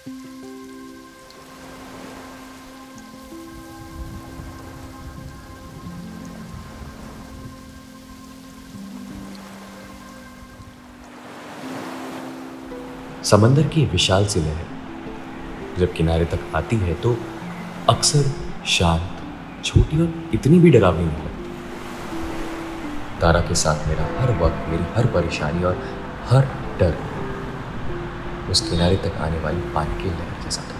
समंदर की विशाल सी लहर जब किनारे तक आती है तो अक्सर शांत, छोटी और इतनी भी डरावनी नहीं लगती। तारा के साथ मेरा हर वक्त मेरी हर परेशानी और हर डर उस किनारे तक आने वाली पानी की लहर जैसा था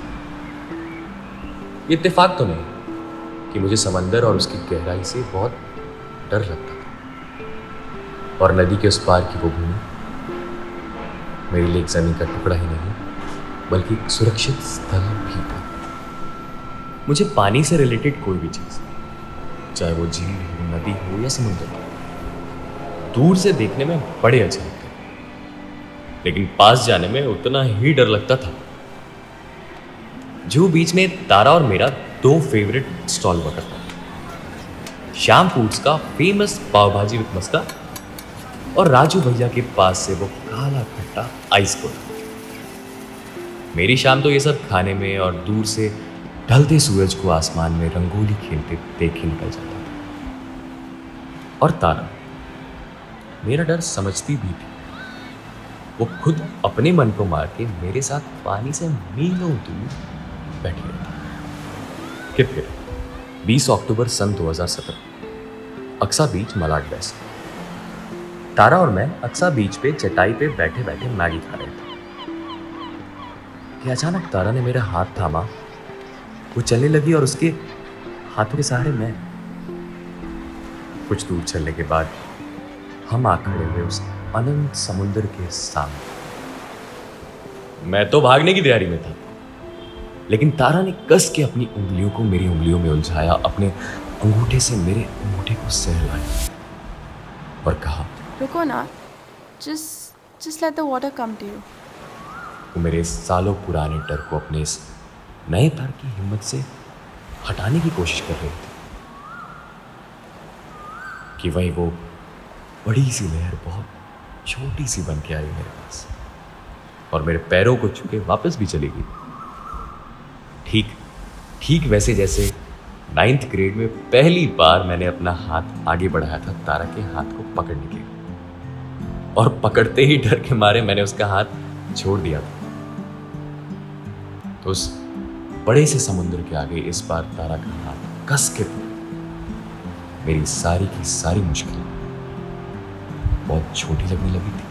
इत्तेफाक तो नहीं कि मुझे समंदर और उसकी गहराई से बहुत डर लगता था। और नदी के उस पार की वो भूमि मेरे लिए एक ज़मीन का टुकड़ा ही नहीं, बल्कि सुरक्षित स्थल भी था। मुझे पानी से रिलेटेड कोई भी चीज़, चाहे वो झील हो, नदी हो या समुद्र हो, दूर से देखने में बड़े अच्छे लगते। लेकिन पास जाने में उतना ही डर लगता था। जो बीच में तारा और मेरा दो फेवरेट स्टॉल करता श्याम फूड्स का फ़ेमस पाव भाजी विद मस्का और राजू भैया के पास से वो काला खट्टा आइस कोला मेरी शाम तो ये सब खाने में और दूर से ढलते सूरज को आसमान में रंगोली खेलते देखे निकल जाता था। और तारा, मेरा डर समझती भी थी। वो खुद अपने मन को मार के मेरे साथ पानी से मीलों दूर बैठी रहती कित कित 20 अक्टूबर सन 2017 अक्सा बीच मलाड वेस्ट तारा और मैं अक्सा बीच पे चटाई पे बैठे बैठे मैगी खा रहे थे। कि अचानक तारा ने मेरा हाथ थामा, वो चलने लगी और उसके हाथों के सहारे मैं। कुछ दूर चलने के बाद हम आ खड़े हुए उस अनंत समुद्र के सामने। मैं तो भागने की तैयारी में था लेकिन तारा ने कस के अपनी उंगलियों को मेरी उंगलियों में उलझाया अपने अंगूठे से मेरे अंगूठे को सहलाया और कहा रुको ना just just let the water come to you वो मेरे सालों पुराने डर को अपने इस नए तार की हिम्मत से हटाने की कोशिश कर रही थी कि वही वो बड़ी सी लहर बहुत छोटी सी बन के आई मेरे पास। और मेरे पैरों को छुके वापस भी चली गई। ठीक ठीक वैसे जैसे नाइन्थ ग्रेड में पहली बार मैंने अपना हाथ आगे बढ़ाया था तारा के हाथ को पकड़ने के और पकड़ते ही डर के मारे मैंने उसका हाथ छोड़ दिया था। तो उस बड़े से समुद्र के आगे इस बार तारा का हाथ कस के मेरी सारी की सारी मुश्किल बहुत छोटी लगने लगी थी।